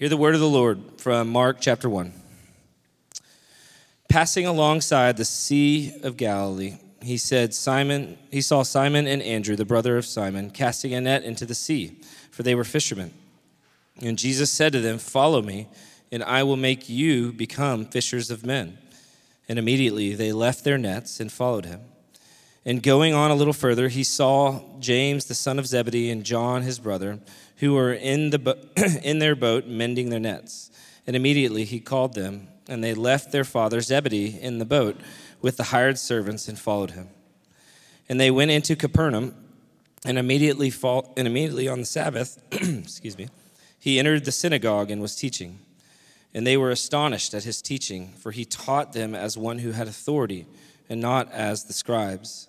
Hear the word of the Lord from Mark chapter 1. Passing alongside the Sea of Galilee, he said, Simon, he saw Simon and Andrew, the brother of Simon, casting a net into the sea, for they were fishermen. And Jesus said to them, Follow me, and I will make you become fishers of men. And immediately they left their nets and followed him. And going on a little further, he saw James, the son of Zebedee, and John, his brother, who were in, the bo- in their boat mending their nets. And immediately he called them, and they left their father Zebedee in the boat with the hired servants and followed him. And they went into Capernaum, and immediately, fall, and immediately on the Sabbath, excuse me, he entered the synagogue and was teaching. And they were astonished at his teaching, for he taught them as one who had authority, and not as the scribes.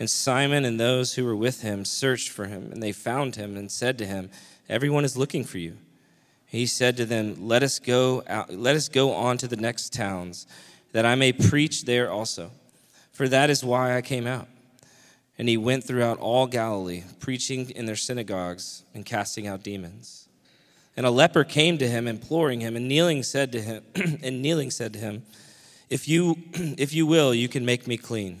And Simon and those who were with him searched for him, and they found him and said to him, Everyone is looking for you. He said to them, Let us go out, let us go on to the next towns, that I may preach there also for that is why I came out. And he went throughout all Galilee, preaching in their synagogues and casting out demons. And a leper came to him, imploring him, and kneeling said to him, and kneeling said to him, If you if you will, you can make me clean.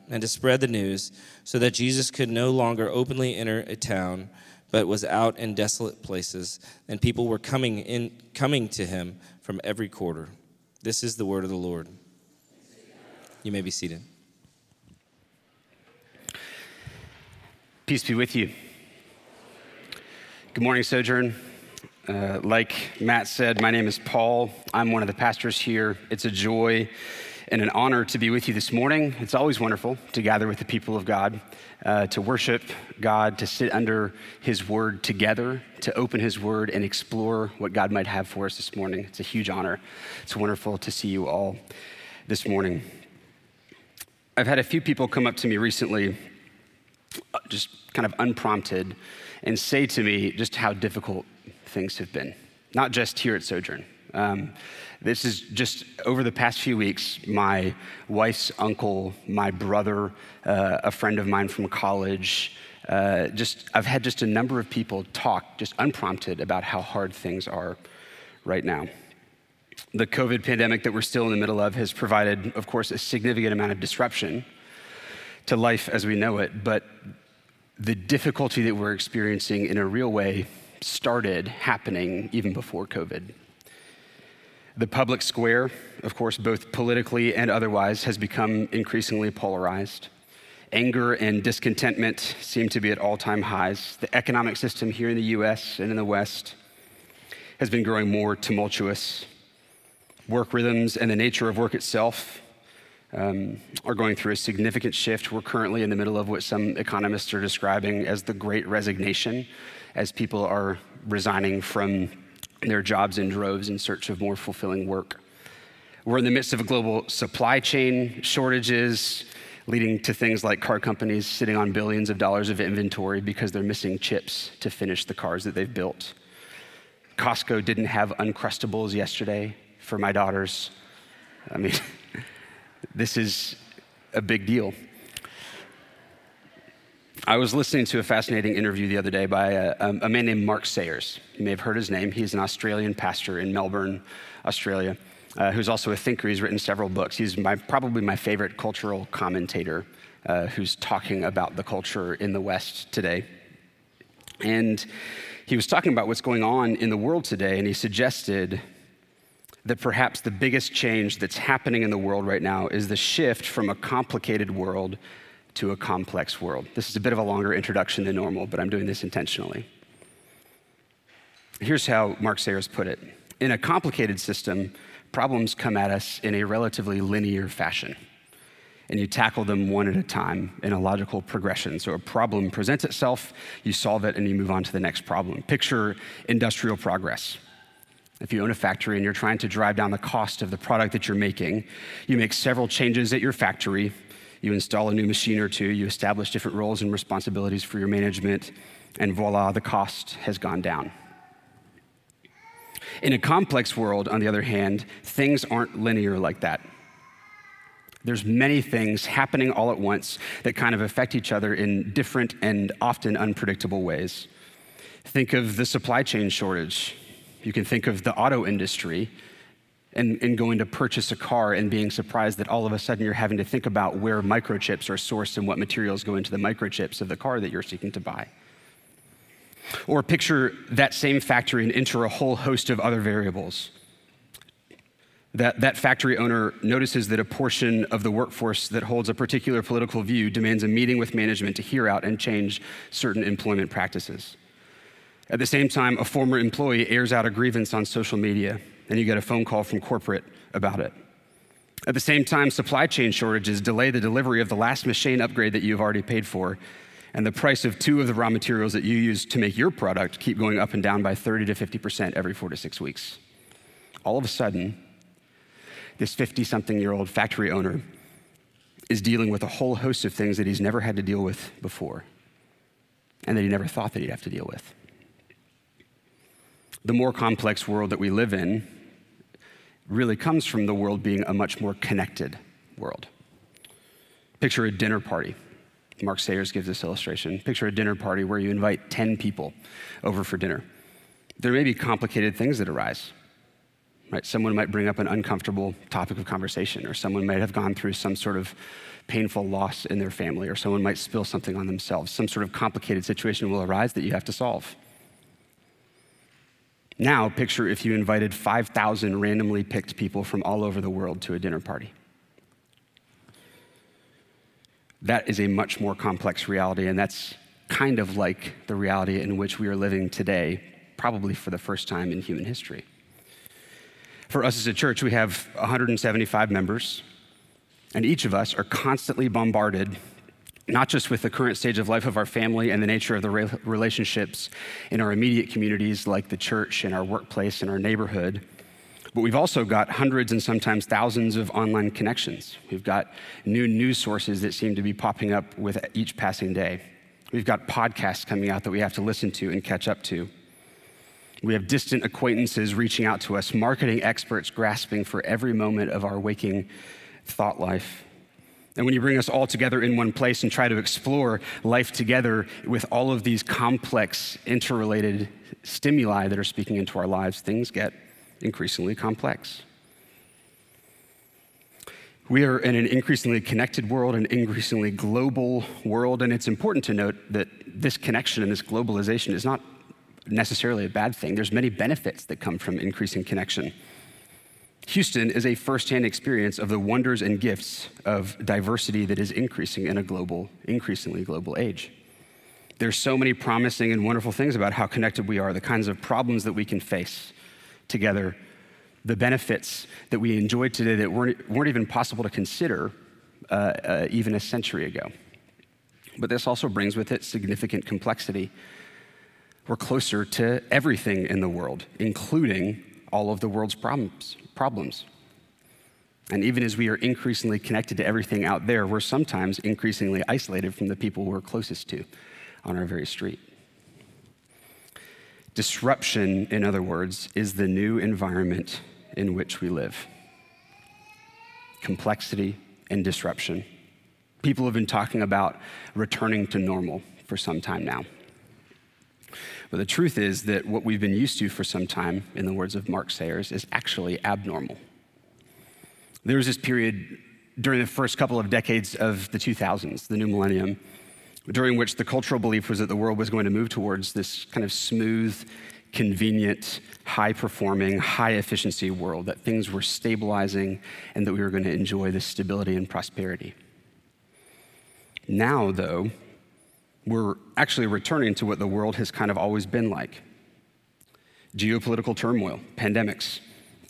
and to spread the news, so that Jesus could no longer openly enter a town, but was out in desolate places, and people were coming in coming to him from every quarter. This is the word of the Lord. You may be seated. Peace be with you. Good morning, Sojourn. Uh, like Matt said, my name is Paul. I'm one of the pastors here. It's a joy and an honor to be with you this morning. It's always wonderful to gather with the people of God, uh, to worship God, to sit under His Word together, to open His Word and explore what God might have for us this morning. It's a huge honor. It's wonderful to see you all this morning. I've had a few people come up to me recently, uh, just kind of unprompted, and say to me just how difficult things have been, not just here at Sojourn. Um, this is just over the past few weeks, my wife's uncle, my brother, uh, a friend of mine from college, uh, just I've had just a number of people talk just unprompted about how hard things are right now. The COVID pandemic that we're still in the middle of has provided, of course, a significant amount of disruption to life as we know it, but the difficulty that we're experiencing in a real way started happening even before COVID. The public square, of course, both politically and otherwise, has become increasingly polarized. Anger and discontentment seem to be at all time highs. The economic system here in the US and in the West has been growing more tumultuous. Work rhythms and the nature of work itself um, are going through a significant shift. We're currently in the middle of what some economists are describing as the great resignation, as people are resigning from their jobs in droves in search of more fulfilling work. We're in the midst of a global supply chain shortages, leading to things like car companies sitting on billions of dollars of inventory because they're missing chips to finish the cars that they've built. Costco didn't have Uncrustables yesterday for my daughters. I mean, this is a big deal. I was listening to a fascinating interview the other day by a, a, man named Mark Sayers. You may have heard his name. He's an Australian pastor in Melbourne, Australia, uh, who's also a thinker. He's written several books. He's my, probably my favorite cultural commentator uh, who's talking about the culture in the West today. And he was talking about what's going on in the world today, and he suggested that perhaps the biggest change that's happening in the world right now is the shift from a complicated world to a complex world. This is a bit of a longer introduction than normal, but I'm doing this intentionally. Here's how Mark Sayers put it In a complicated system, problems come at us in a relatively linear fashion, and you tackle them one at a time in a logical progression. So a problem presents itself, you solve it, and you move on to the next problem. Picture industrial progress. If you own a factory and you're trying to drive down the cost of the product that you're making, you make several changes at your factory you install a new machine or two, you establish different roles and responsibilities for your management, and voila, the cost has gone down. In a complex world, on the other hand, things aren't linear like that. There's many things happening all at once that kind of affect each other in different and often unpredictable ways. Think of the supply chain shortage. You can think of the auto industry and, and going to purchase a car and being surprised that all of a sudden you're having to think about where microchips are sourced and what materials go into the microchips of the car that you're seeking to buy. Or picture that same factory and enter a whole host of other variables. That, that factory owner notices that a portion of the workforce that holds a particular political view demands a meeting with management to hear out and change certain employment practices. At the same time, a former employee airs out a grievance on social media and you get a phone call from corporate about it. At the same time, supply chain shortages delay the delivery of the last machine upgrade that you've already paid for, and the price of two of the raw materials that you use to make your product keep going up and down by 30 to 50% every four to six weeks. All of a sudden, this 50 something year old factory owner is dealing with a whole host of things that he's never had to deal with before and that he never thought that he'd have to deal with. The more complex world that we live in really comes from the world being a much more connected world. Picture a dinner party. Mark Sayers gives this illustration. Picture a dinner party where you invite 10 people over for dinner. There may be complicated things that arise. Right? Someone might bring up an uncomfortable topic of conversation, or someone might have gone through some sort of painful loss in their family, or someone might spill something on themselves. Some sort of complicated situation will arise that you have to solve. Now, picture if you invited 5,000 randomly picked people from all over the world to a dinner party. That is a much more complex reality, and that's kind of like the reality in which we are living today, probably for the first time in human history. For us as a church, we have 175 members, and each of us are constantly bombarded not just with the current stage of life of our family and the nature of the relationships in our immediate communities, like the church and our workplace and our neighborhood, but we've also got hundreds and sometimes thousands of online connections. We've got new news sources that seem to be popping up with each passing day. We've got podcasts coming out that we have to listen to and catch up to. We have distant acquaintances reaching out to us, marketing experts grasping for every moment of our waking thought life. And when you bring us all together in one place and try to explore life together with all of these complex, interrelated stimuli that are speaking into our lives, things get increasingly complex. We are in an increasingly connected world, an increasingly global world, and it's important to note that this connection and this globalization is not necessarily a bad thing. There's many benefits that come from increasing connection. Houston is a firsthand experience of the wonders and gifts of diversity that is increasing in a global, increasingly global age. There's so many promising and wonderful things about how connected we are, the kinds of problems that we can face together the benefits that we enjoy today that weren't, weren't even possible to consider uh, uh, even a century ago. But this also brings with it significant complexity. We're closer to everything in the world, including all of the world's problems. Problems. And even as we are increasingly connected to everything out there, we're sometimes increasingly isolated from the people we're closest to on our very street. Disruption, in other words, is the new environment in which we live. Complexity and disruption. People have been talking about returning to normal for some time now. But the truth is that what we've been used to for some time, in the words of Mark Sayers, is actually abnormal. There was this period during the first couple of decades of the 2000s, the new millennium, during which the cultural belief was that the world was going to move towards this kind of smooth, convenient, high performing, high efficiency world, that things were stabilizing and that we were going to enjoy this stability and prosperity. Now, though, we're actually returning to what the world has kind of always been like geopolitical turmoil, pandemics,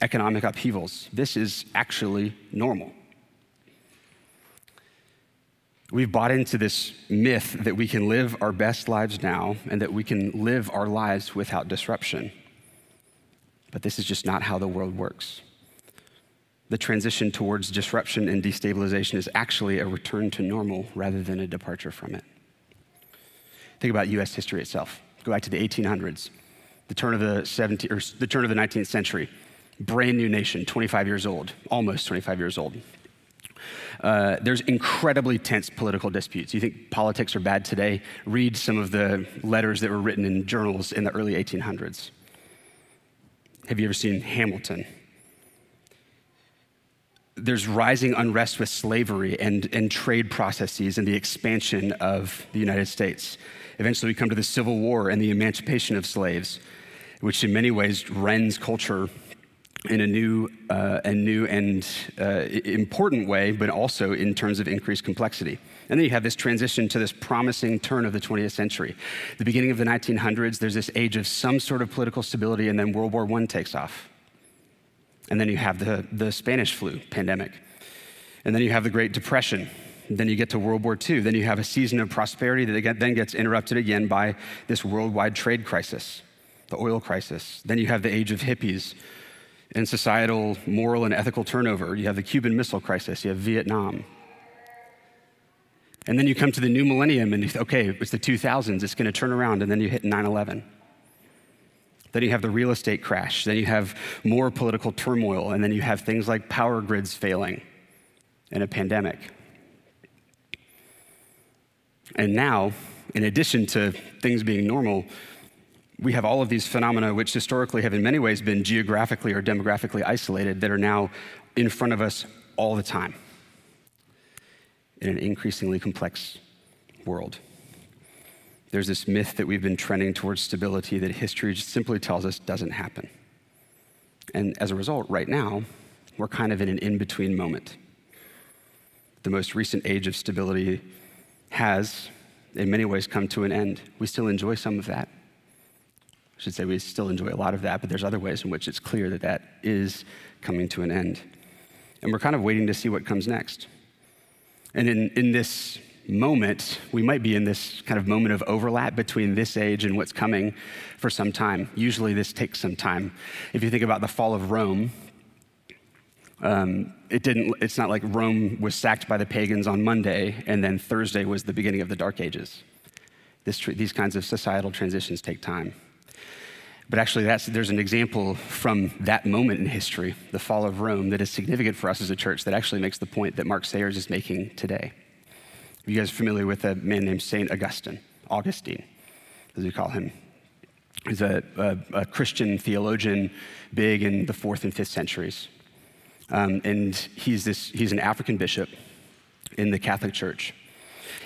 economic upheavals. This is actually normal. We've bought into this myth that we can live our best lives now and that we can live our lives without disruption. But this is just not how the world works. The transition towards disruption and destabilization is actually a return to normal rather than a departure from it. Think about US history itself. Go back to the 1800s, the turn of the 17 or the turn of the 19th century brand new nation, 25 years old, almost 25 years old. Uh, there's incredibly tense political disputes. You think politics are bad today? Read some of the letters that were written in journals in the early 1800s. Have you ever seen Hamilton? There's rising unrest with slavery and, and trade processes and the expansion of the United States. Eventually, we come to the Civil War and the emancipation of slaves, which in many ways rends culture in a new, uh, a new and uh, important way, but also in terms of increased complexity. And then you have this transition to this promising turn of the 20th century. The beginning of the 1900s, there's this age of some sort of political stability, and then World War I takes off. And then you have the, the Spanish flu pandemic. And then you have the Great Depression. Then you get to World War II. Then you have a season of prosperity that then gets interrupted again by this worldwide trade crisis, the oil crisis. Then you have the age of hippies and societal, moral, and ethical turnover. You have the Cuban Missile Crisis, you have Vietnam. And then you come to the new millennium and okay, it's the 2000s, it's going to turn around, and then you hit 9 11. Then you have the real estate crash. Then you have more political turmoil. And then you have things like power grids failing and a pandemic. And now, in addition to things being normal, we have all of these phenomena which historically have in many ways been geographically or demographically isolated that are now in front of us all the time in an increasingly complex world. There's this myth that we've been trending towards stability that history simply tells us doesn't happen. And as a result, right now, we're kind of in an in between moment. The most recent age of stability has, in many ways, come to an end. We still enjoy some of that I should say we still enjoy a lot of that, but there's other ways in which it's clear that that is coming to an end. And we're kind of waiting to see what comes next. And in, in this moment, we might be in this kind of moment of overlap between this age and what's coming for some time. Usually, this takes some time. If you think about the fall of Rome, um, it didn't, it's not like Rome was sacked by the pagans on Monday and then Thursday was the beginning of the Dark Ages. This, these kinds of societal transitions take time. But actually, there's an example from that moment in history, the fall of Rome, that is significant for us as a church that actually makes the point that Mark Sayers is making today. Are you guys familiar with a man named St. Augustine, Augustine, as we call him? He's a, a, a Christian theologian, big in the fourth and fifth centuries. Um, and he's, this, he's an African bishop in the Catholic Church.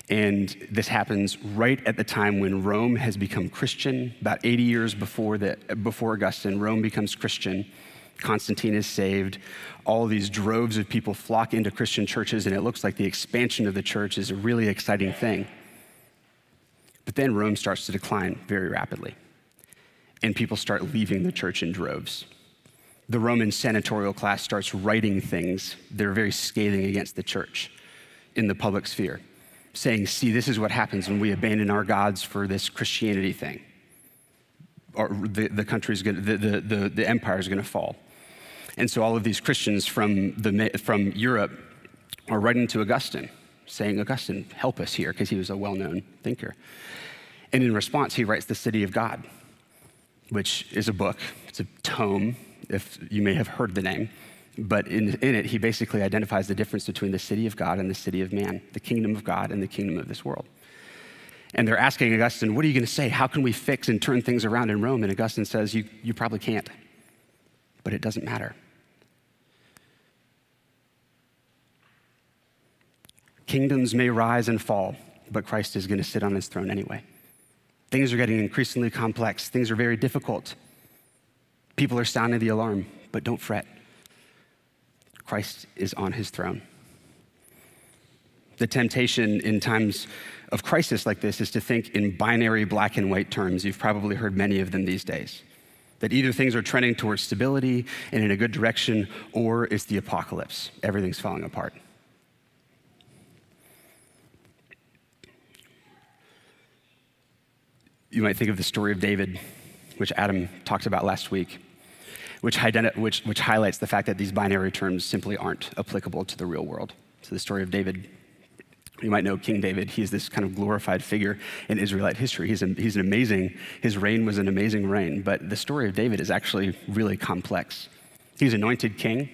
And this happens right at the time when Rome has become Christian. About 80 years before, the, before Augustine, Rome becomes Christian. Constantine is saved. All these droves of people flock into Christian churches, and it looks like the expansion of the church is a really exciting thing. But then Rome starts to decline very rapidly, and people start leaving the church in droves. The Roman senatorial class starts writing things that are very scathing against the church in the public sphere, saying, See, this is what happens when we abandon our gods for this Christianity thing. Or the, the country's gonna, the, the, the, the empire is going to fall. And so all of these Christians from, the, from Europe are writing to Augustine, saying, Augustine, help us here, because he was a well known thinker. And in response, he writes The City of God, which is a book, it's a tome if you may have heard the name. But in, in it, he basically identifies the difference between the city of God and the city of man, the kingdom of God and the kingdom of this world. And they're asking Augustine, What are you going to say? How can we fix and turn things around in Rome? And Augustine says, You, you probably can't, but it doesn't matter. Kingdoms may rise and fall, but Christ is going to sit on his throne anyway. Things are getting increasingly complex, things are very difficult. People are sounding the alarm, but don't fret. Christ is on his throne. The temptation in times of crisis like this is to think in binary black and white terms. You've probably heard many of them these days. That either things are trending towards stability and in a good direction, or it's the apocalypse. Everything's falling apart. You might think of the story of David, which Adam talked about last week which, which, which highlights the fact that these binary terms simply aren't applicable to the real world. So, the story of David, you might know King David. He's this kind of glorified figure in Israelite history. He's, a, he's an amazing, his reign was an amazing reign, but the story of David is actually really complex. He's anointed king,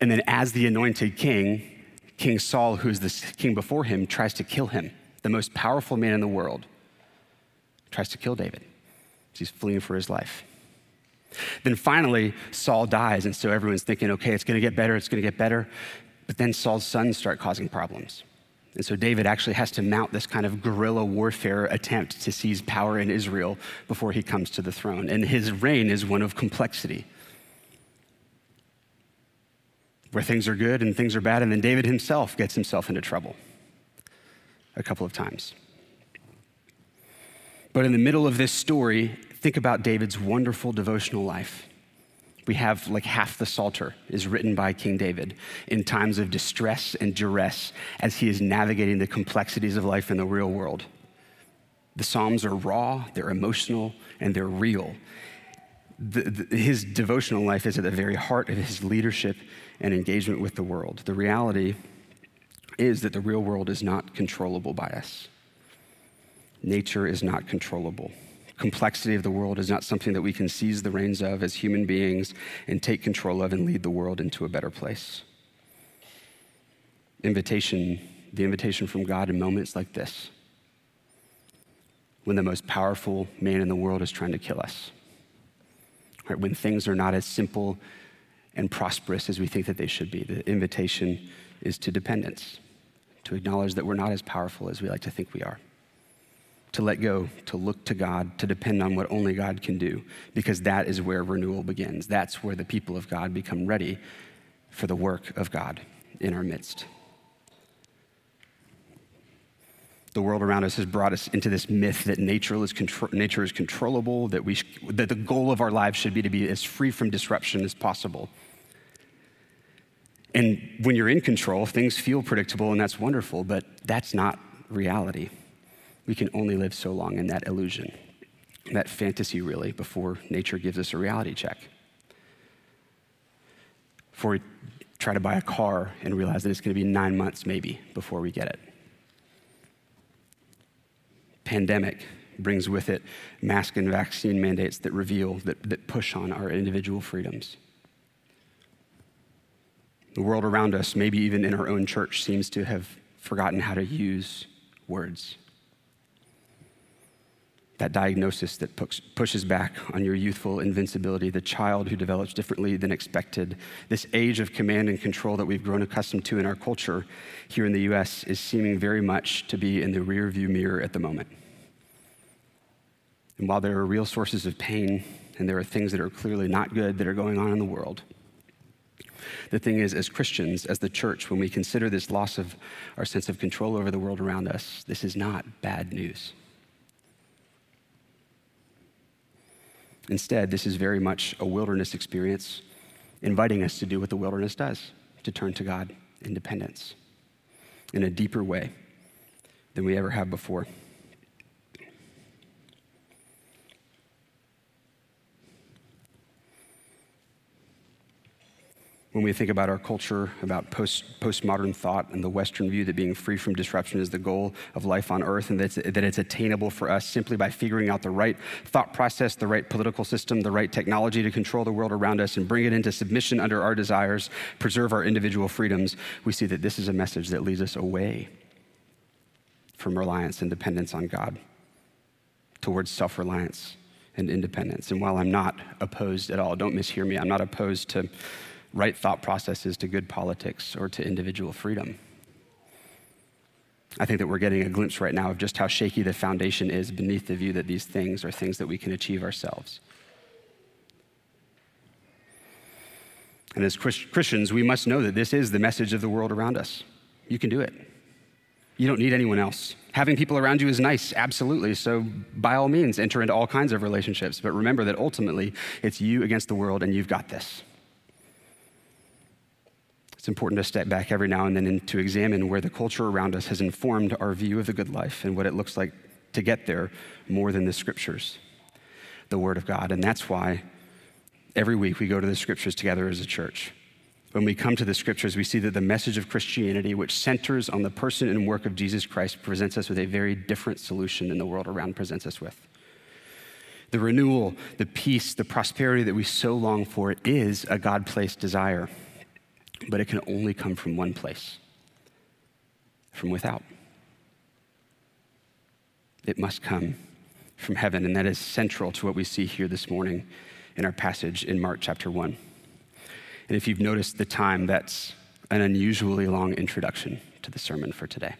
and then as the anointed king, King Saul, who's the king before him, tries to kill him, the most powerful man in the world, tries to kill David. He's fleeing for his life. Then finally, Saul dies, and so everyone's thinking, okay, it's going to get better, it's going to get better. But then Saul's sons start causing problems. And so David actually has to mount this kind of guerrilla warfare attempt to seize power in Israel before he comes to the throne. And his reign is one of complexity, where things are good and things are bad. And then David himself gets himself into trouble a couple of times. But in the middle of this story, think about David's wonderful devotional life. We have like half the Psalter is written by King David in times of distress and duress as he is navigating the complexities of life in the real world. The Psalms are raw, they're emotional, and they're real. The, the, his devotional life is at the very heart of his leadership and engagement with the world. The reality is that the real world is not controllable by us. Nature is not controllable complexity of the world is not something that we can seize the reins of as human beings and take control of and lead the world into a better place. Invitation, the invitation from God in moments like this, when the most powerful man in the world is trying to kill us, right? when things are not as simple and prosperous as we think that they should be. The invitation is to dependence, to acknowledge that we're not as powerful as we like to think we are to let go, to look to God, to depend on what only God can do, because that is where renewal begins. That's where the people of God become ready for the work of God in our midst. The world around us has brought us into this myth that nature is, contro- nature is controllable, that, we sh- that the goal of our lives should be to be as free from disruption as possible. And when you're in control, things feel predictable and that's wonderful, but that's not reality we can only live so long in that illusion, that fantasy, really, before nature gives us a reality check. Before we try to buy a car and realize that it's going to be nine months, maybe, before we get it. Pandemic brings with it mask and vaccine mandates that reveal, that, that push on our individual freedoms. The world around us, maybe even in our own church, seems to have forgotten how to use words that diagnosis that pushes back on your youthful invincibility, the child who develops differently than expected. This age of command and control that we've grown accustomed to in our culture here in the US is seeming very much to be in the rearview mirror at the moment. And while there are real sources of pain and there are things that are clearly not good that are going on in the world, the thing is, as Christians, as the church, when we consider this loss of our sense of control over the world around us, this is not bad news. Instead, this is very much a wilderness experience, inviting us to do what the wilderness does to turn to God in dependence in a deeper way than we ever have before. When we think about our culture, about post, postmodern thought and the Western view that being free from disruption is the goal of life on earth and that it's, that it's attainable for us simply by figuring out the right thought process, the right political system, the right technology to control the world around us and bring it into submission under our desires, preserve our individual freedoms, we see that this is a message that leads us away from reliance and dependence on God towards self reliance and independence. And while I'm not opposed at all, don't mishear me, I'm not opposed to right thought processes to good politics or to individual freedom. I think that we're getting a glimpse right now of just how shaky the foundation is beneath the view that these things are things that we can achieve ourselves. And as Christians, we must know that this is the message of the world around us. You can do it. You don't need anyone else. Having people around you is nice, absolutely. So, by all means, enter into all kinds of relationships. But remember that ultimately, it's you against the world, and you've got this. It's important to step back every now and then and to examine where the culture around us has informed our view of the good life and what it looks like to get there more than the scriptures, the Word of God. And that's why every week we go to the scriptures together as a church. When we come to the scriptures, we see that the message of Christianity, which centers on the person and work of Jesus Christ, presents us with a very different solution than the world around presents us with. The renewal, the peace, the prosperity that we so long for is a God placed desire but it can only come from one place from without. It must come from heaven, and that is central to what we see here this morning in our passage in Mark chapter 1. And if you've noticed the time, that's an unusually long introduction to the sermon for today.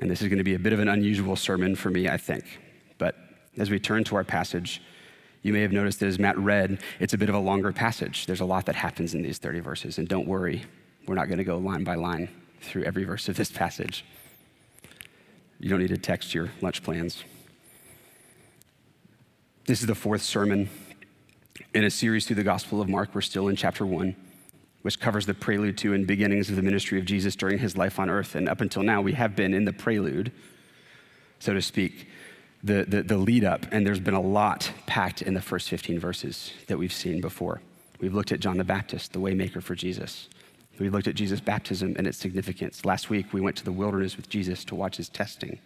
And this is going to be a bit of an unusual sermon for me, I think. But as we turn to our passage, you may have noticed that as Matt read, it's a bit of a longer passage. There's a lot that happens in these 30 verses. And don't worry, we're not going to go line by line through every verse of this passage. You don't need to text your lunch plans. This is the fourth sermon in a series through the Gospel of Mark. We're still in chapter one, which covers the prelude to and beginnings of the ministry of Jesus during his life on earth. And up until now, we have been in the prelude, so to speak the, the, the lead up, and there's been a lot packed in the first 15 verses that we've seen before. We've looked at John the Baptist, the waymaker for Jesus. We looked at Jesus' baptism and its significance. Last week, we went to the wilderness with Jesus to watch his testing.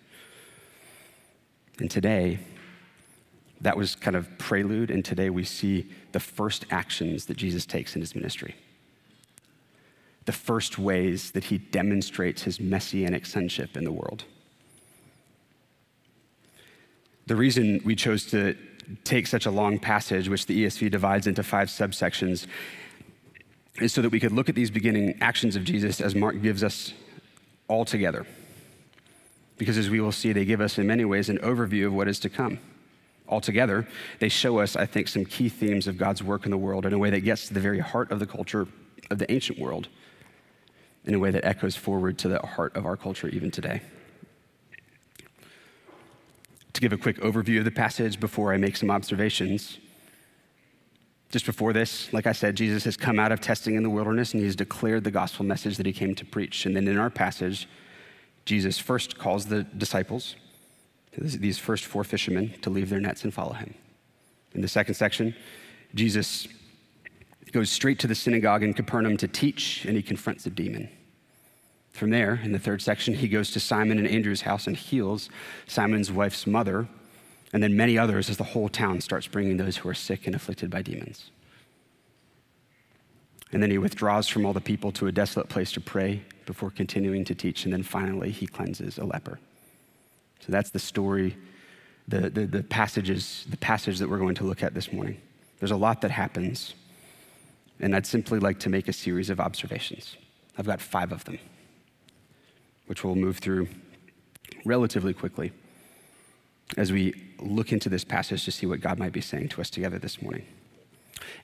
And today, that was kind of prelude, and today we see the first actions that Jesus takes in his ministry. The first ways that he demonstrates his messianic sonship in the world. The reason we chose to take such a long passage, which the ESV divides into five subsections, is so that we could look at these beginning actions of Jesus as Mark gives us all together. Because as we will see, they give us in many ways an overview of what is to come. Altogether, they show us, I think, some key themes of God's work in the world in a way that gets to the very heart of the culture of the ancient world, in a way that echoes forward to the heart of our culture even today to give a quick overview of the passage before I make some observations. Just before this, like I said, Jesus has come out of testing in the wilderness and he has declared the gospel message that he came to preach. And then in our passage, Jesus first calls the disciples, these first four fishermen, to leave their nets and follow him. In the second section, Jesus goes straight to the synagogue in Capernaum to teach, and he confronts a demon. From there, in the third section, he goes to Simon and Andrew's house and heals Simon's wife's mother, and then many others as the whole town starts bringing those who are sick and afflicted by demons. And then he withdraws from all the people to a desolate place to pray before continuing to teach. And then finally, he cleanses a leper. So that's the story, the, the, the passages, the passage that we're going to look at this morning. There's a lot that happens, and I'd simply like to make a series of observations. I've got five of them which we'll move through relatively quickly as we look into this passage to see what God might be saying to us together this morning.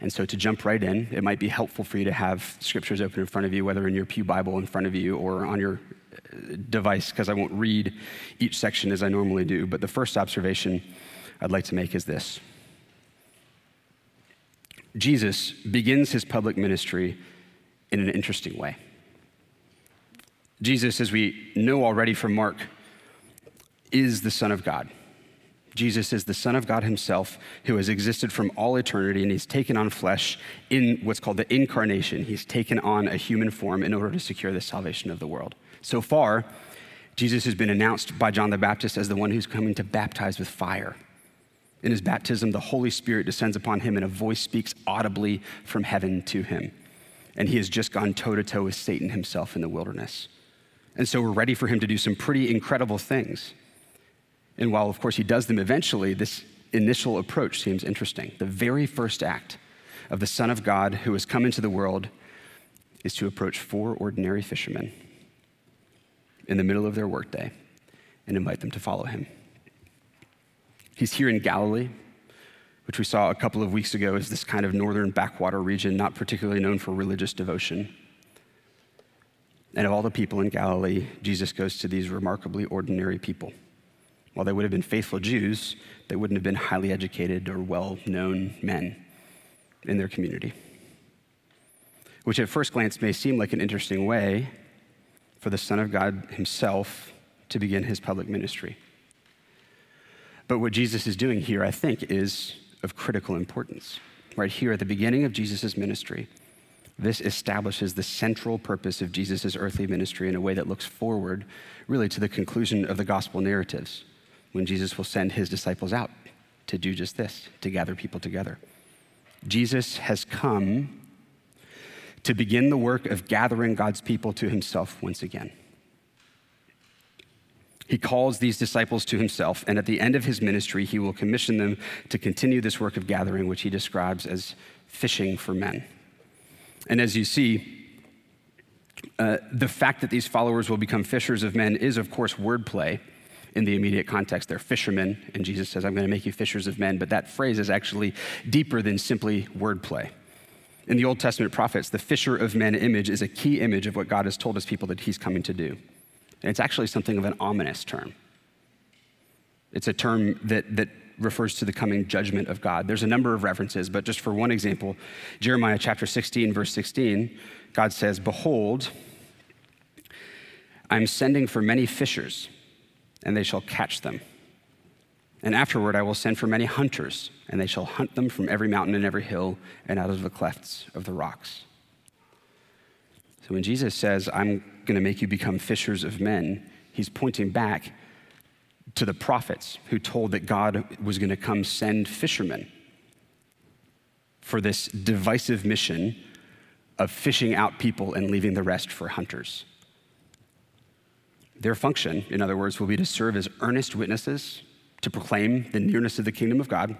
And so, to jump right in, it might be helpful for you to have scriptures open in front of you, whether in your Pew Bible in front of you or on your uh, device, because I won't read each section as I normally do. But the first observation I'd like to make is this Jesus begins his public ministry in an interesting way. Jesus, as we know already from Mark, is the Son of God. Jesus is the Son of God Himself who has existed from all eternity and He's taken on flesh in what's called the incarnation. He's taken on a human form in order to secure the salvation of the world. So far, Jesus has been announced by John the Baptist as the one who's coming to baptize with fire. In his baptism, the Holy Spirit descends upon him and a voice speaks audibly from heaven to him. And he has just gone toe to toe with Satan himself in the wilderness. And so we're ready for him to do some pretty incredible things. And while, of course, he does them eventually, this initial approach seems interesting. The very first act of the Son of God who has come into the world is to approach four ordinary fishermen in the middle of their workday and invite them to follow him. He's here in Galilee, which we saw a couple of weeks ago as this kind of northern backwater region, not particularly known for religious devotion. And of all the people in Galilee, Jesus goes to these remarkably ordinary people. While they would have been faithful Jews, they wouldn't have been highly educated or well known men in their community. Which at first glance may seem like an interesting way for the Son of God himself to begin his public ministry. But what Jesus is doing here, I think, is of critical importance. Right here at the beginning of Jesus' ministry, this establishes the central purpose of Jesus' earthly ministry in a way that looks forward, really, to the conclusion of the gospel narratives when Jesus will send his disciples out to do just this, to gather people together. Jesus has come to begin the work of gathering God's people to himself once again. He calls these disciples to himself, and at the end of his ministry, he will commission them to continue this work of gathering, which he describes as fishing for men. And as you see, uh, the fact that these followers will become fishers of men is, of course, wordplay in the immediate context. They're fishermen, and Jesus says, I'm going to make you fishers of men. But that phrase is actually deeper than simply wordplay. In the Old Testament prophets, the fisher of men image is a key image of what God has told his people that he's coming to do. And it's actually something of an ominous term. It's a term that, that refers to the coming judgment of God. There's a number of references, but just for one example, Jeremiah chapter 16, verse 16, God says, Behold, I'm sending for many fishers and they shall catch them. And afterward, I will send for many hunters, and they shall hunt them from every mountain and every hill and out of the clefts of the rocks. So when Jesus says, I'm going to make you become fishers of men, he's pointing back to the prophets who told that God was going to come send fishermen for this divisive mission of fishing out people and leaving the rest for hunters. Their function, in other words, will be to serve as earnest witnesses to proclaim the nearness of the kingdom of God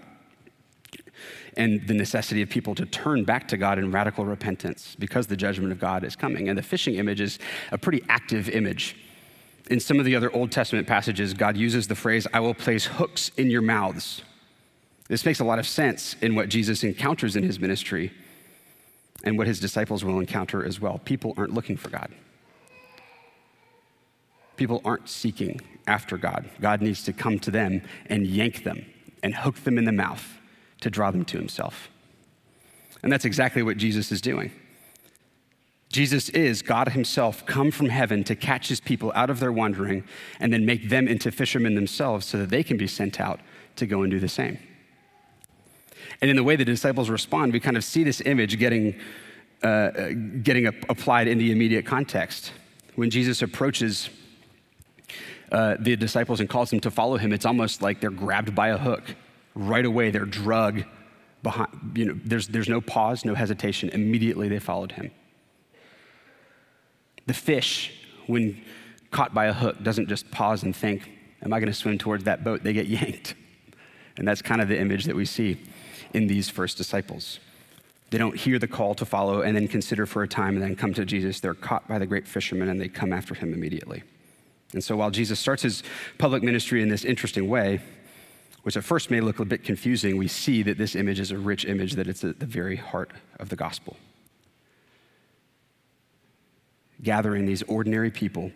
and the necessity of people to turn back to God in radical repentance because the judgment of God is coming. And the fishing image is a pretty active image. In some of the other Old Testament passages, God uses the phrase, I will place hooks in your mouths. This makes a lot of sense in what Jesus encounters in his ministry and what his disciples will encounter as well. People aren't looking for God people aren't seeking after God. God needs to come to them and yank them and hook them in the mouth to draw them to himself. And that's exactly what Jesus is doing. Jesus is God Himself come from heaven to catch His people out of their wandering and then make them into fishermen themselves so that they can be sent out to go and do the same. And in the way the disciples respond, we kind of see this image getting, uh, getting applied in the immediate context. When Jesus approaches uh, the disciples and calls them to follow him, it's almost like they're grabbed by a hook. Right away, they're drug behind. You know, there's, there's no pause, no hesitation. Immediately, they followed him. The fish, when caught by a hook, doesn't just pause and think, Am I going to swim towards that boat? They get yanked. And that's kind of the image that we see in these first disciples. They don't hear the call to follow and then consider for a time and then come to Jesus. They're caught by the great fisherman and they come after him immediately. And so while Jesus starts his public ministry in this interesting way, which at first may look a bit confusing, we see that this image is a rich image, that it's at the very heart of the gospel. Gathering these ordinary people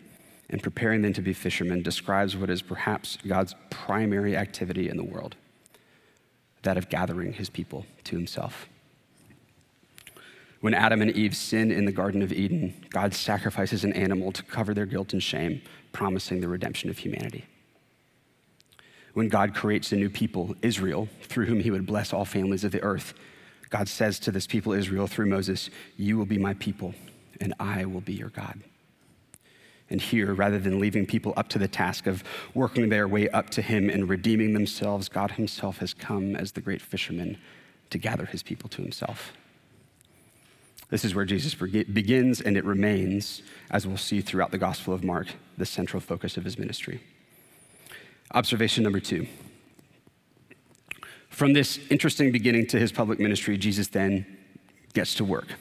and preparing them to be fishermen describes what is perhaps God's primary activity in the world that of gathering his people to himself. When Adam and Eve sin in the Garden of Eden, God sacrifices an animal to cover their guilt and shame, promising the redemption of humanity. When God creates a new people, Israel, through whom he would bless all families of the earth, God says to this people, Israel, through Moses, You will be my people, and I will be your God. And here, rather than leaving people up to the task of working their way up to him and redeeming themselves, God himself has come as the great fisherman to gather his people to himself. This is where Jesus begins and it remains, as we'll see throughout the Gospel of Mark, the central focus of his ministry. Observation number two. From this interesting beginning to his public ministry, Jesus then gets to work.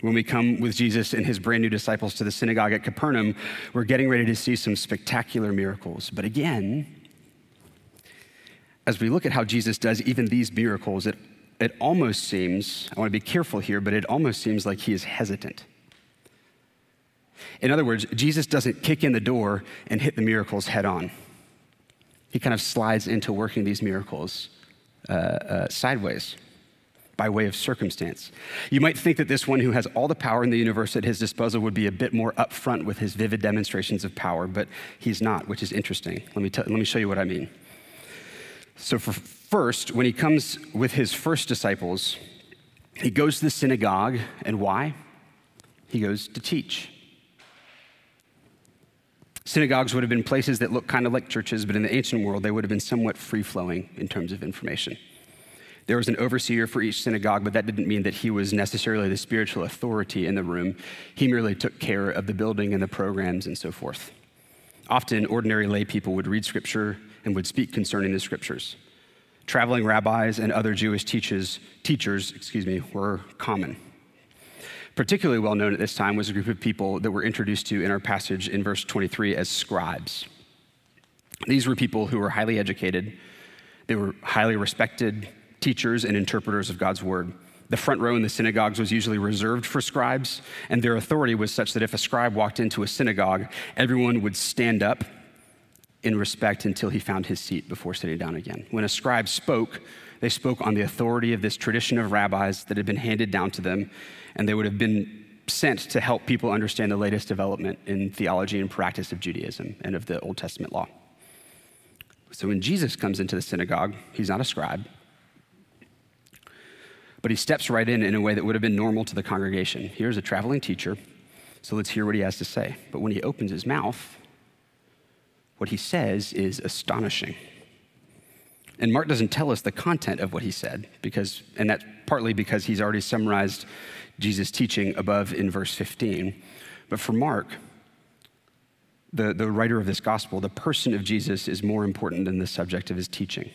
When we come with Jesus and his brand new disciples to the synagogue at Capernaum, we're getting ready to see some spectacular miracles. But again, as we look at how Jesus does even these miracles, it, it almost seems, I want to be careful here, but it almost seems like he is hesitant. In other words, Jesus doesn't kick in the door and hit the miracles head on. He kind of slides into working these miracles uh, uh, sideways by way of circumstance. You might think that this one who has all the power in the universe at his disposal would be a bit more upfront with his vivid demonstrations of power, but he's not, which is interesting. Let me, t- let me show you what I mean. So, for first, when he comes with his first disciples, he goes to the synagogue, and why? He goes to teach. Synagogues would have been places that look kind of like churches, but in the ancient world, they would have been somewhat free flowing in terms of information. There was an overseer for each synagogue, but that didn't mean that he was necessarily the spiritual authority in the room. He merely took care of the building and the programs and so forth. Often, ordinary lay people would read scripture and would speak concerning the scriptures. Traveling rabbis and other Jewish teachers, teachers excuse me, were common. Particularly well known at this time was a group of people that we're introduced to in our passage in verse 23 as scribes. These were people who were highly educated, they were highly respected, teachers and interpreters of God's word. The front row in the synagogues was usually reserved for scribes, and their authority was such that if a scribe walked into a synagogue, everyone would stand up in respect until he found his seat before sitting down again. When a scribe spoke, they spoke on the authority of this tradition of rabbis that had been handed down to them, and they would have been sent to help people understand the latest development in theology and practice of Judaism and of the Old Testament law. So when Jesus comes into the synagogue, he's not a scribe, but he steps right in in a way that would have been normal to the congregation. Here's a traveling teacher, so let's hear what he has to say. But when he opens his mouth, what he says is astonishing. And Mark doesn't tell us the content of what he said, because, and that's partly because he's already summarized Jesus' teaching above in verse 15. But for Mark, the, the writer of this gospel, the person of Jesus is more important than the subject of his teaching.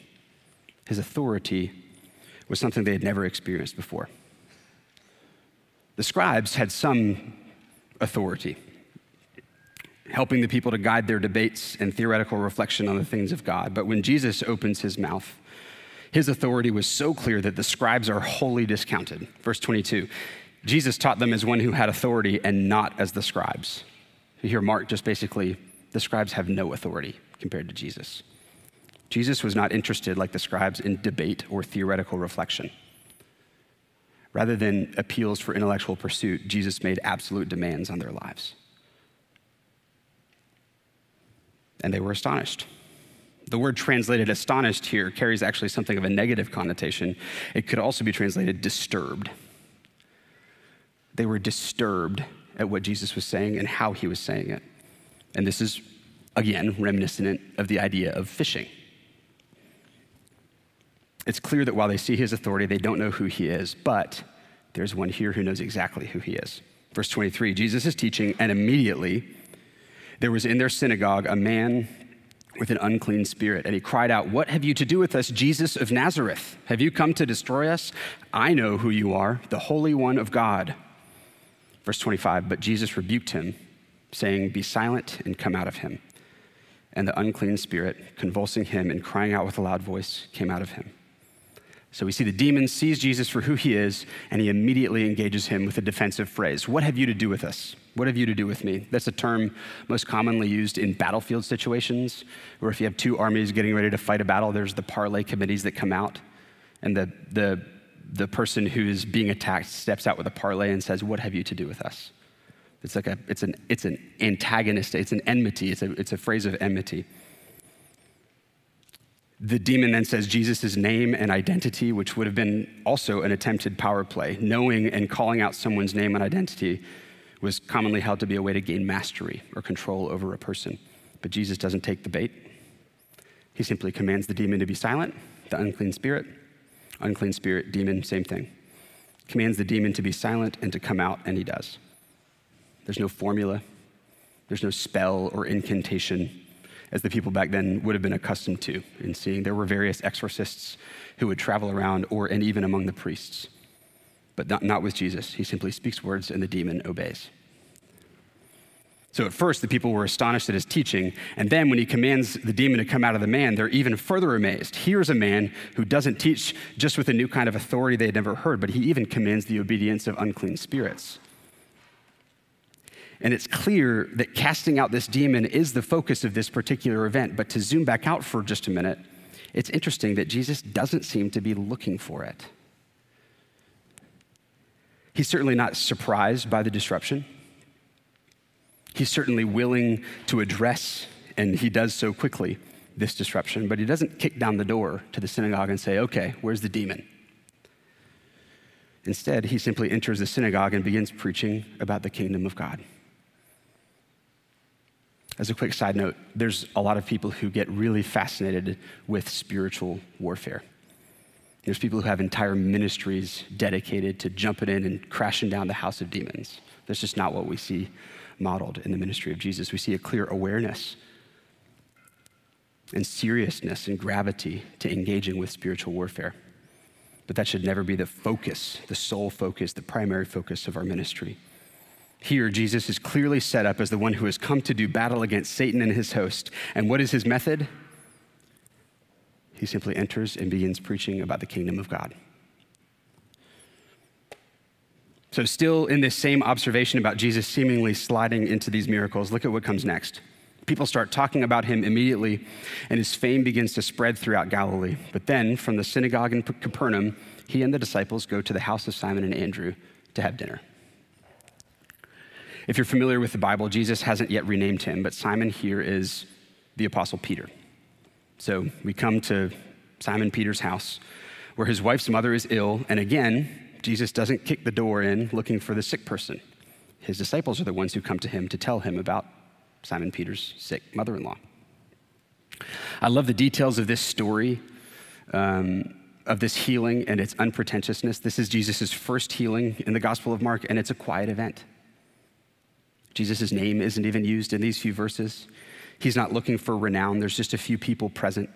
His authority was something they had never experienced before. The scribes had some authority, helping the people to guide their debates and theoretical reflection on the things of God. But when Jesus opens his mouth, his authority was so clear that the scribes are wholly discounted. Verse 22 Jesus taught them as one who had authority and not as the scribes. You hear Mark just basically, the scribes have no authority compared to Jesus. Jesus was not interested, like the scribes, in debate or theoretical reflection. Rather than appeals for intellectual pursuit, Jesus made absolute demands on their lives. And they were astonished. The word translated astonished here carries actually something of a negative connotation. It could also be translated disturbed. They were disturbed at what Jesus was saying and how he was saying it. And this is, again, reminiscent of the idea of fishing. It's clear that while they see his authority, they don't know who he is, but there's one here who knows exactly who he is. Verse 23 Jesus is teaching, and immediately there was in their synagogue a man with an unclean spirit, and he cried out, What have you to do with us, Jesus of Nazareth? Have you come to destroy us? I know who you are, the Holy One of God. Verse 25 But Jesus rebuked him, saying, Be silent and come out of him. And the unclean spirit, convulsing him and crying out with a loud voice, came out of him. So we see the demon sees Jesus for who he is, and he immediately engages him with a defensive phrase What have you to do with us? What have you to do with me? That's a term most commonly used in battlefield situations, where if you have two armies getting ready to fight a battle, there's the parley committees that come out, and the, the the person who is being attacked steps out with a parlay and says, What have you to do with us? It's like a, it's an, it's an antagonist, it's an enmity, it's a, it's a phrase of enmity. The demon then says Jesus' name and identity, which would have been also an attempted power play. Knowing and calling out someone's name and identity was commonly held to be a way to gain mastery or control over a person. But Jesus doesn't take the bait. He simply commands the demon to be silent, the unclean spirit. Unclean spirit, demon, same thing. Commands the demon to be silent and to come out, and he does. There's no formula, there's no spell or incantation as the people back then would have been accustomed to in seeing. There were various exorcists who would travel around, or and even among the priests, but not, not with Jesus. He simply speaks words, and the demon obeys. So at first, the people were astonished at his teaching, and then when he commands the demon to come out of the man, they're even further amazed. Here's a man who doesn't teach just with a new kind of authority they had never heard, but he even commands the obedience of unclean spirits. And it's clear that casting out this demon is the focus of this particular event. But to zoom back out for just a minute, it's interesting that Jesus doesn't seem to be looking for it. He's certainly not surprised by the disruption. He's certainly willing to address, and he does so quickly, this disruption, but he doesn't kick down the door to the synagogue and say, okay, where's the demon? Instead, he simply enters the synagogue and begins preaching about the kingdom of God. As a quick side note, there's a lot of people who get really fascinated with spiritual warfare. There's people who have entire ministries dedicated to jumping in and crashing down the house of demons. That's just not what we see modeled in the ministry of Jesus. We see a clear awareness and seriousness and gravity to engaging with spiritual warfare. But that should never be the focus, the sole focus, the primary focus of our ministry. Here, Jesus is clearly set up as the one who has come to do battle against Satan and his host. And what is his method? He simply enters and begins preaching about the kingdom of God. So, still in this same observation about Jesus seemingly sliding into these miracles, look at what comes next. People start talking about him immediately, and his fame begins to spread throughout Galilee. But then, from the synagogue in Capernaum, he and the disciples go to the house of Simon and Andrew to have dinner. If you're familiar with the Bible, Jesus hasn't yet renamed him, but Simon here is the Apostle Peter. So we come to Simon Peter's house where his wife's mother is ill, and again, Jesus doesn't kick the door in looking for the sick person. His disciples are the ones who come to him to tell him about Simon Peter's sick mother in law. I love the details of this story, um, of this healing and its unpretentiousness. This is Jesus' first healing in the Gospel of Mark, and it's a quiet event. Jesus' name isn't even used in these few verses. He's not looking for renown, there's just a few people present.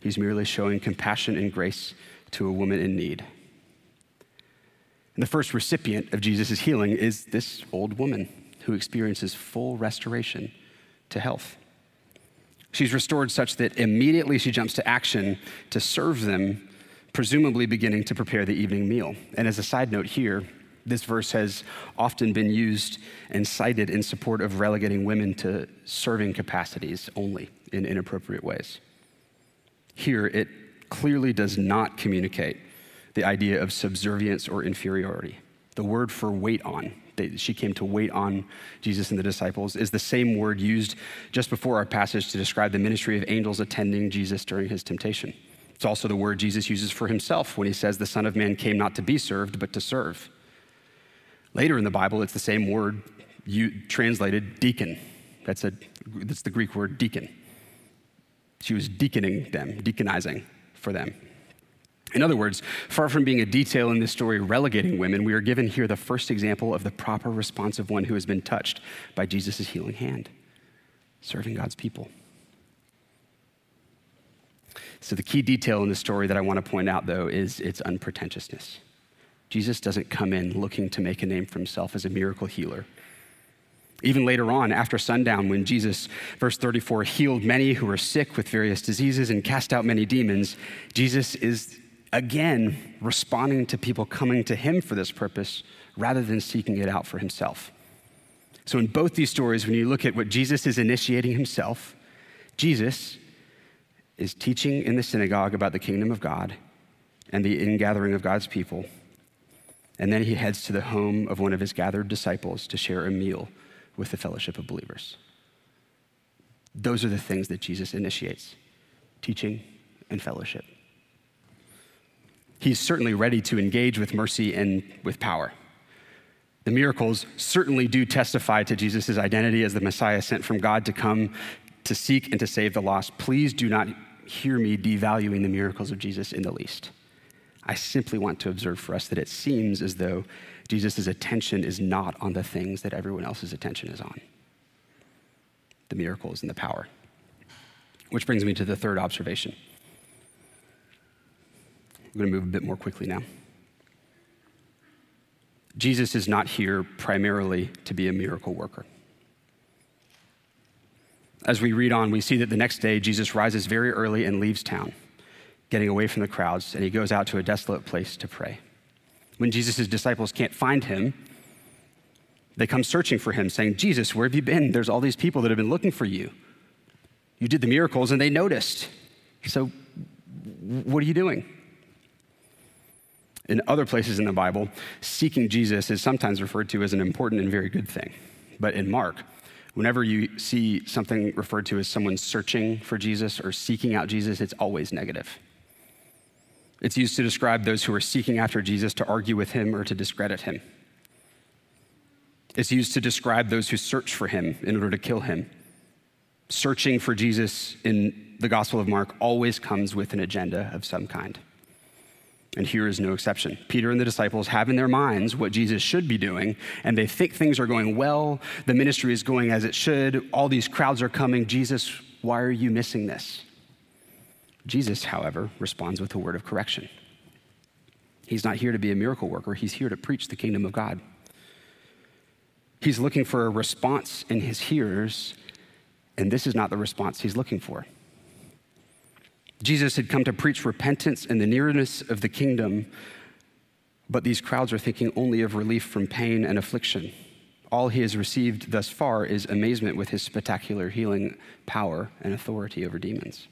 He's merely showing compassion and grace to a woman in need. And the first recipient of Jesus' healing is this old woman who experiences full restoration to health. She's restored such that immediately she jumps to action to serve them, presumably beginning to prepare the evening meal. And as a side note here, this verse has often been used and cited in support of relegating women to serving capacities only in inappropriate ways. Here, it clearly does not communicate the idea of subservience or inferiority. The word for wait on, she came to wait on Jesus and the disciples, is the same word used just before our passage to describe the ministry of angels attending Jesus during his temptation. It's also the word Jesus uses for himself when he says, The Son of Man came not to be served, but to serve. Later in the Bible, it's the same word you translated deacon. That's, a, that's the Greek word deacon. She was deaconing them, deaconizing for them. In other words, far from being a detail in this story relegating women, we are given here the first example of the proper response of one who has been touched by Jesus' healing hand, serving God's people. So, the key detail in the story that I want to point out, though, is its unpretentiousness. Jesus doesn't come in looking to make a name for himself as a miracle healer. Even later on, after sundown, when Jesus, verse 34, healed many who were sick with various diseases and cast out many demons, Jesus is again responding to people coming to him for this purpose rather than seeking it out for himself. So, in both these stories, when you look at what Jesus is initiating himself, Jesus is teaching in the synagogue about the kingdom of God and the ingathering of God's people. And then he heads to the home of one of his gathered disciples to share a meal with the fellowship of believers. Those are the things that Jesus initiates teaching and fellowship. He's certainly ready to engage with mercy and with power. The miracles certainly do testify to Jesus' identity as the Messiah sent from God to come to seek and to save the lost. Please do not hear me devaluing the miracles of Jesus in the least. I simply want to observe for us that it seems as though Jesus' attention is not on the things that everyone else's attention is on the miracles and the power. Which brings me to the third observation. I'm going to move a bit more quickly now. Jesus is not here primarily to be a miracle worker. As we read on, we see that the next day Jesus rises very early and leaves town, getting away from the crowds, and he goes out to a desolate place to pray. When Jesus' disciples can't find him, they come searching for him, saying, Jesus, where have you been? There's all these people that have been looking for you. You did the miracles and they noticed. So, what are you doing? In other places in the Bible, seeking Jesus is sometimes referred to as an important and very good thing. But in Mark, whenever you see something referred to as someone searching for Jesus or seeking out Jesus, it's always negative. It's used to describe those who are seeking after Jesus to argue with him or to discredit him. It's used to describe those who search for him in order to kill him. Searching for Jesus in the Gospel of Mark always comes with an agenda of some kind. And here is no exception. Peter and the disciples have in their minds what Jesus should be doing, and they think things are going well. The ministry is going as it should. All these crowds are coming. Jesus, why are you missing this? Jesus, however, responds with a word of correction. He's not here to be a miracle worker, he's here to preach the kingdom of God. He's looking for a response in his hearers, and this is not the response he's looking for. Jesus had come to preach repentance and the nearness of the kingdom, but these crowds are thinking only of relief from pain and affliction. All he has received thus far is amazement with his spectacular healing power and authority over demons.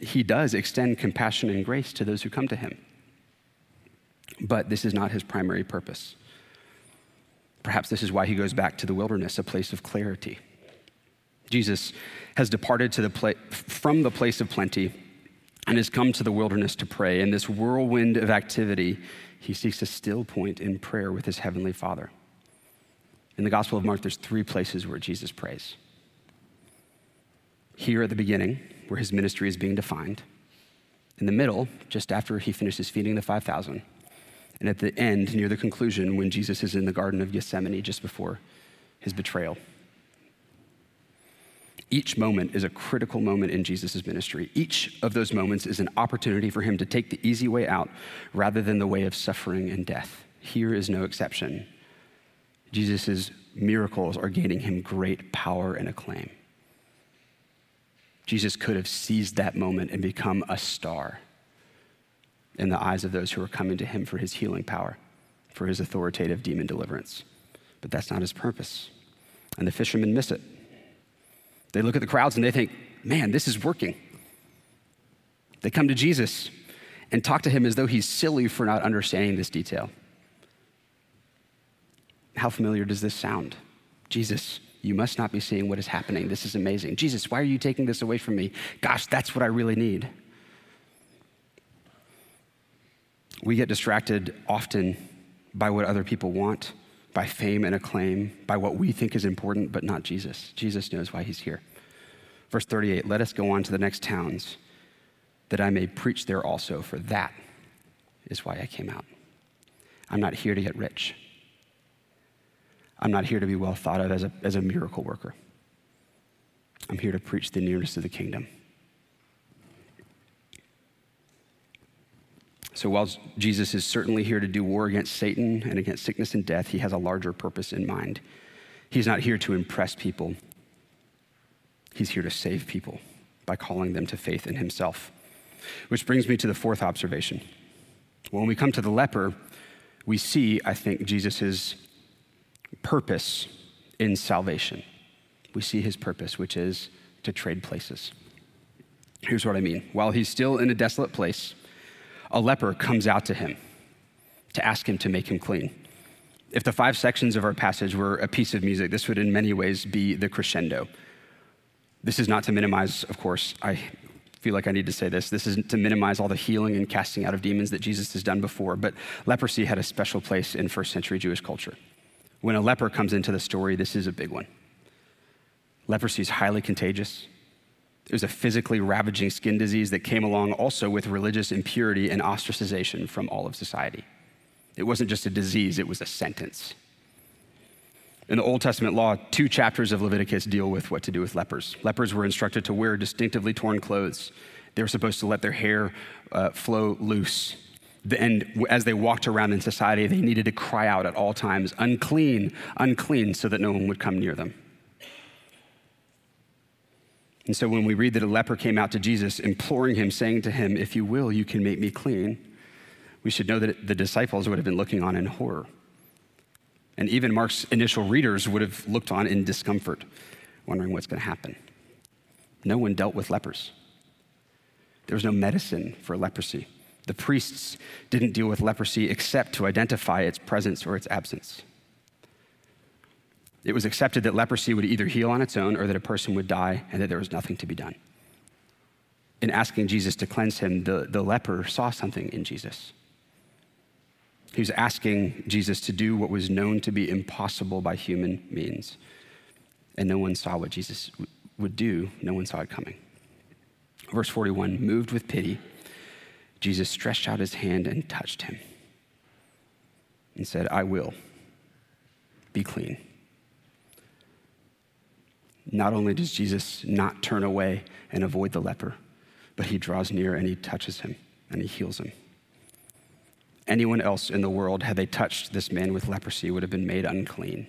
He does extend compassion and grace to those who come to him. But this is not his primary purpose. Perhaps this is why he goes back to the wilderness, a place of clarity. Jesus has departed the pla- from the place of plenty and has come to the wilderness to pray. In this whirlwind of activity, he seeks a still point in prayer with his heavenly Father. In the Gospel of Mark, there's three places where Jesus prays. Here at the beginning, where his ministry is being defined. In the middle, just after he finishes feeding the 5,000 and at the end, near the conclusion, when Jesus is in the Garden of Gethsemane just before his betrayal. Each moment is a critical moment in Jesus' ministry. Each of those moments is an opportunity for him to take the easy way out rather than the way of suffering and death. Here is no exception. Jesus' miracles are gaining him great power and acclaim. Jesus could have seized that moment and become a star in the eyes of those who were coming to him for his healing power, for his authoritative demon deliverance. But that's not his purpose. And the fishermen miss it. They look at the crowds and they think, man, this is working. They come to Jesus and talk to him as though he's silly for not understanding this detail. How familiar does this sound? Jesus, you must not be seeing what is happening. This is amazing. Jesus, why are you taking this away from me? Gosh, that's what I really need. We get distracted often by what other people want, by fame and acclaim, by what we think is important, but not Jesus. Jesus knows why he's here. Verse 38 Let us go on to the next towns, that I may preach there also, for that is why I came out. I'm not here to get rich. I'm not here to be well thought of as a, as a miracle worker. I'm here to preach the nearness of the kingdom. So, while Jesus is certainly here to do war against Satan and against sickness and death, he has a larger purpose in mind. He's not here to impress people, he's here to save people by calling them to faith in himself. Which brings me to the fourth observation. When we come to the leper, we see, I think, Jesus' purpose in salvation. We see his purpose, which is to trade places. Here's what I mean. While he's still in a desolate place, a leper comes out to him to ask him to make him clean. If the five sections of our passage were a piece of music, this would in many ways be the crescendo. This is not to minimize, of course, I feel like I need to say this. This isn't to minimize all the healing and casting out of demons that Jesus has done before, but leprosy had a special place in first century Jewish culture. When a leper comes into the story, this is a big one. Leprosy is highly contagious. It was a physically ravaging skin disease that came along also with religious impurity and ostracization from all of society. It wasn't just a disease, it was a sentence. In the Old Testament law, two chapters of Leviticus deal with what to do with lepers. Lepers were instructed to wear distinctively torn clothes. They were supposed to let their hair uh, flow loose. And as they walked around in society, they needed to cry out at all times, unclean, unclean, so that no one would come near them. And so when we read that a leper came out to Jesus, imploring him, saying to him, If you will, you can make me clean, we should know that the disciples would have been looking on in horror. And even Mark's initial readers would have looked on in discomfort, wondering what's going to happen. No one dealt with lepers. There was no medicine for leprosy. The priests didn't deal with leprosy except to identify its presence or its absence. It was accepted that leprosy would either heal on its own or that a person would die and that there was nothing to be done. In asking Jesus to cleanse him, the, the leper saw something in Jesus. He was asking Jesus to do what was known to be impossible by human means. And no one saw what Jesus would do, no one saw it coming. Verse 41 moved with pity, Jesus stretched out his hand and touched him and said, I will be clean. Not only does Jesus not turn away and avoid the leper, but he draws near and he touches him and he heals him anyone else in the world, had they touched this man with leprosy, would have been made unclean.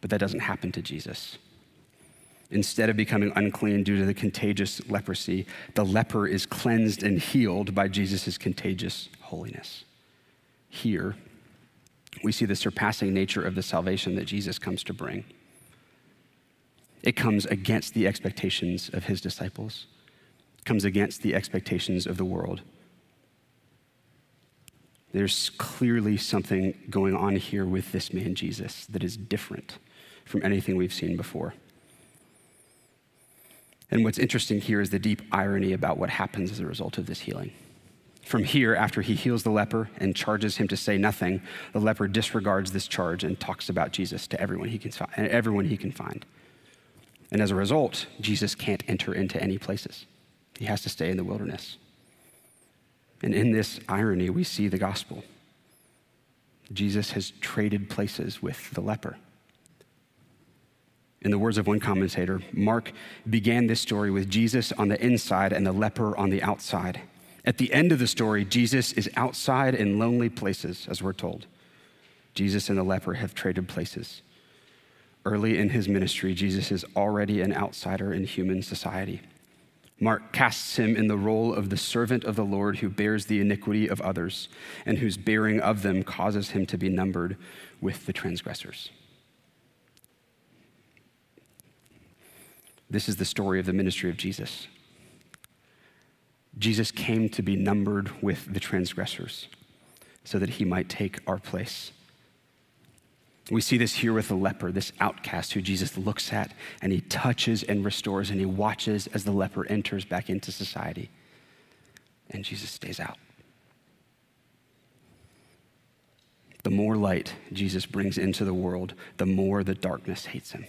But that doesn't happen to Jesus. Instead of becoming unclean due to the contagious leprosy, the leper is cleansed and healed by Jesus' contagious holiness. Here, we see the surpassing nature of the salvation that Jesus comes to bring. It comes against the expectations of his disciples, it comes against the expectations of the world. There's clearly something going on here with this man, Jesus, that is different from anything we've seen before. And what's interesting here is the deep irony about what happens as a result of this healing. From here, after he heals the leper and charges him to say nothing, the leper disregards this charge and talks about Jesus to everyone he can, find, everyone he can find. And as a result, Jesus can't enter into any places. He has to stay in the wilderness. And in this irony, we see the gospel. Jesus has traded places with the leper. In the words of one commentator, Mark began this story with Jesus on the inside and the leper on the outside. At the end of the story, Jesus is outside in lonely places, as we're told. Jesus and the leper have traded places. Early in his ministry, Jesus is already an outsider in human society. Mark casts him in the role of the servant of the Lord who bears the iniquity of others and whose bearing of them causes him to be numbered with the transgressors. This is the story of the ministry of Jesus. Jesus came to be numbered with the transgressors so that he might take our place. We see this here with the leper, this outcast who Jesus looks at and he touches and restores and he watches as the leper enters back into society. And Jesus stays out. The more light Jesus brings into the world, the more the darkness hates him.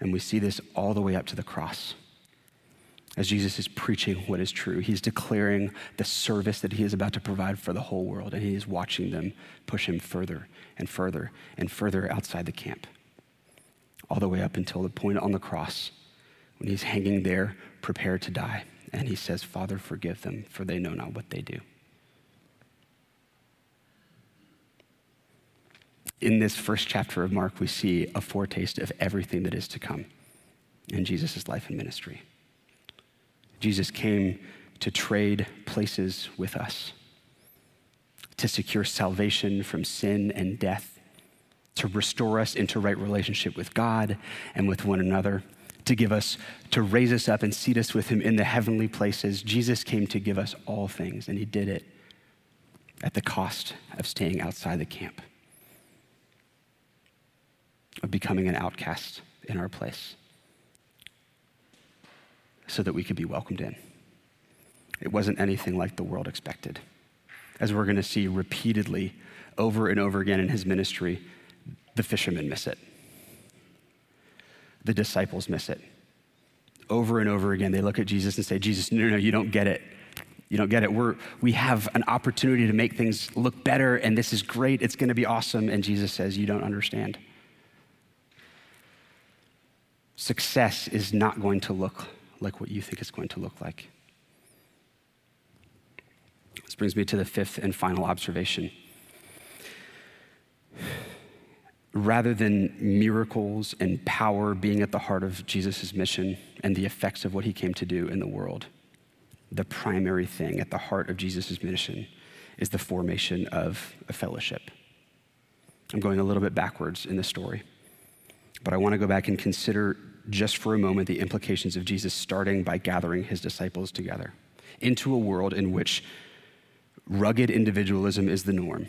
And we see this all the way up to the cross as Jesus is preaching what is true. He's declaring the service that he is about to provide for the whole world, and he is watching them push him further and further and further outside the camp, all the way up until the point on the cross when he's hanging there, prepared to die. And he says, Father, forgive them, for they know not what they do. In this first chapter of Mark, we see a foretaste of everything that is to come in Jesus' life and ministry. Jesus came to trade places with us, to secure salvation from sin and death, to restore us into right relationship with God and with one another, to give us, to raise us up and seat us with him in the heavenly places. Jesus came to give us all things, and he did it at the cost of staying outside the camp, of becoming an outcast in our place, so that we could be welcomed in. It wasn't anything like the world expected. As we're going to see repeatedly over and over again in his ministry, the fishermen miss it. The disciples miss it. Over and over again, they look at Jesus and say, Jesus, no, no, no, you don't get it. You don't get it. We're, we have an opportunity to make things look better, and this is great. It's going to be awesome. And Jesus says, You don't understand. Success is not going to look like what you think it's going to look like. This brings me to the fifth and final observation rather than miracles and power being at the heart of Jesus' mission and the effects of what he came to do in the world, the primary thing at the heart of Jesus' mission is the formation of a fellowship. I'm going a little bit backwards in the story, but I want to go back and consider just for a moment the implications of Jesus starting by gathering his disciples together into a world in which rugged individualism is the norm,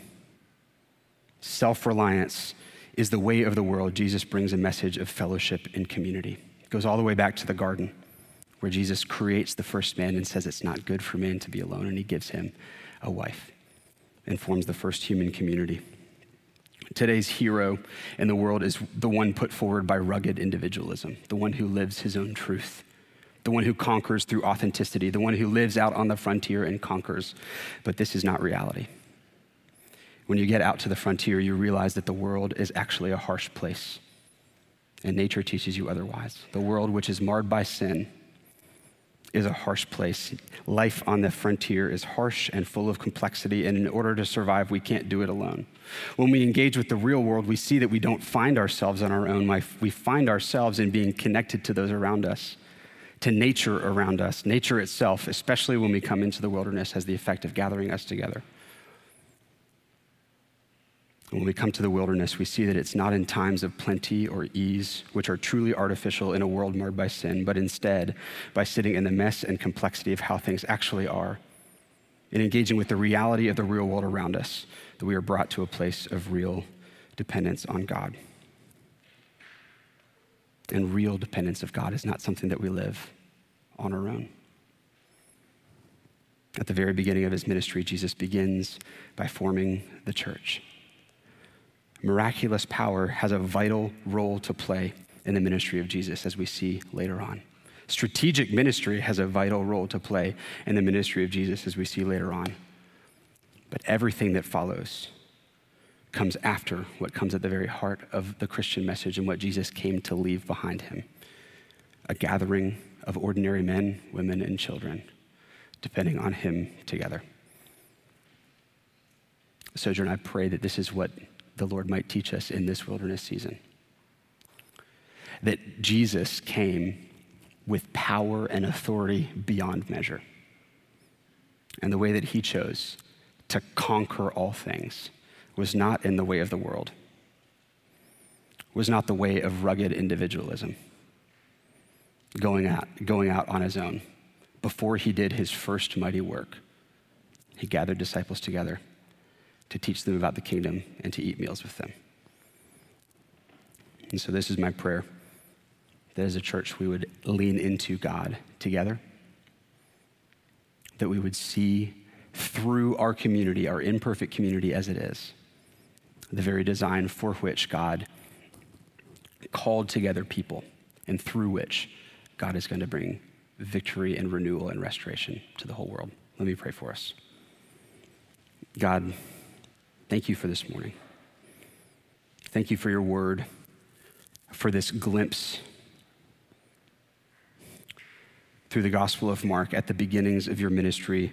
self reliance is the way of the world, Jesus brings a message of fellowship and community. It goes all the way back to the garden, where Jesus creates the first man and says it's not good for man to be alone, and he gives him a wife and forms the first human community. Today's hero in the world is the one put forward by rugged individualism, the one who lives his own truth, the one who conquers through authenticity, the one who lives out on the frontier and conquers. But this is not reality when you get out to the frontier, you realize that the world is actually a harsh place. And nature teaches you otherwise. The world, which is marred by sin, is a harsh place. Life on the frontier is harsh and full of complexity, and in order to survive, we can't do it alone. When we engage with the real world, we see that we don't find ourselves on our own. We find ourselves in being connected to those around us, to nature around us. Nature itself, especially when we come into the wilderness, has the effect of gathering us together. When we come to the wilderness, we see that it's not in times of plenty or ease, which are truly artificial in a world marred by sin, but instead by sitting in the mess and complexity of how things actually are and engaging with the reality of the real world around us, that we are brought to a place of real dependence on God. And real dependence of God is not something that we live on our own. At the very beginning of his ministry, Jesus begins by forming the church miraculous power has a vital role to play in the ministry of Jesus, as we see later on. Strategic ministry has a vital role to play in the ministry of Jesus, as we see later on. But everything that follows comes after what comes at the very heart of the Christian message and what Jesus came to leave behind him a gathering of ordinary men, women, and children, depending on him together. Sojourn, I pray that this is what the Lord might teach us in this wilderness season. That Jesus came with power and authority beyond measure. And the way that he chose to conquer all things was not in the way of the world, was not the way of rugged individualism, going out, going out on his own. Before he did his first mighty work, he gathered disciples together to teach them about the kingdom and to eat meals with them. And so, this is my prayer that as a church we would lean into God together, that we would see through our community, our imperfect community as it is, the very design for which God called together people and through which God is going to bring victory and renewal and restoration to the whole world. Let me pray for us. God, Thank you for this morning. Thank you for your word, for this glimpse through the Gospel of Mark at the beginnings of your ministry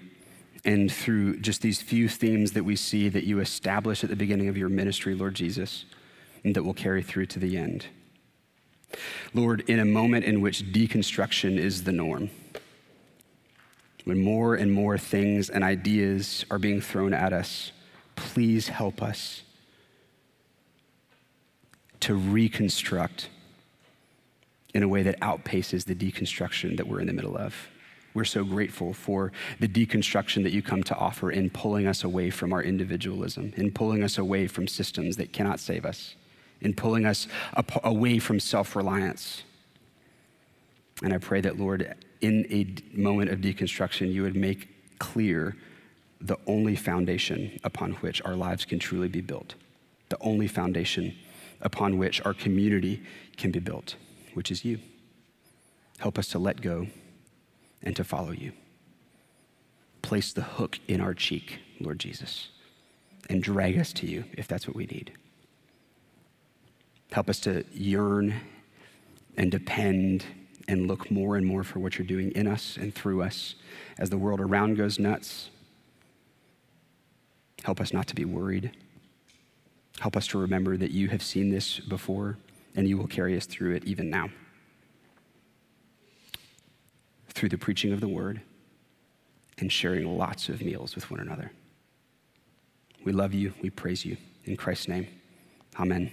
and through just these few themes that we see that you establish at the beginning of your ministry, Lord Jesus, and that will carry through to the end. Lord, in a moment in which deconstruction is the norm, when more and more things and ideas are being thrown at us, please help us to reconstruct in a way that outpaces the deconstruction that we're in the middle of. We're so grateful for the deconstruction that you come to offer in pulling us away from our individualism, in pulling us away from systems that cannot save us, in pulling us away from self reliance. And I pray that, Lord, in a moment of deconstruction, you would make clear the only foundation upon which our lives can truly be built, the only foundation upon which our community can be built, which is you. Help us to let go and to follow you. Place the hook in our cheek, Lord Jesus, and drag us to you if that's what we need. Help us to yearn and depend and look more and more for what you're doing in us and through us as the world around goes nuts. Help us not to be worried. Help us to remember that you have seen this before and you will carry us through it even now. Through the preaching of the word and sharing lots of meals with one another. We love you. We praise you. In Christ's name, amen.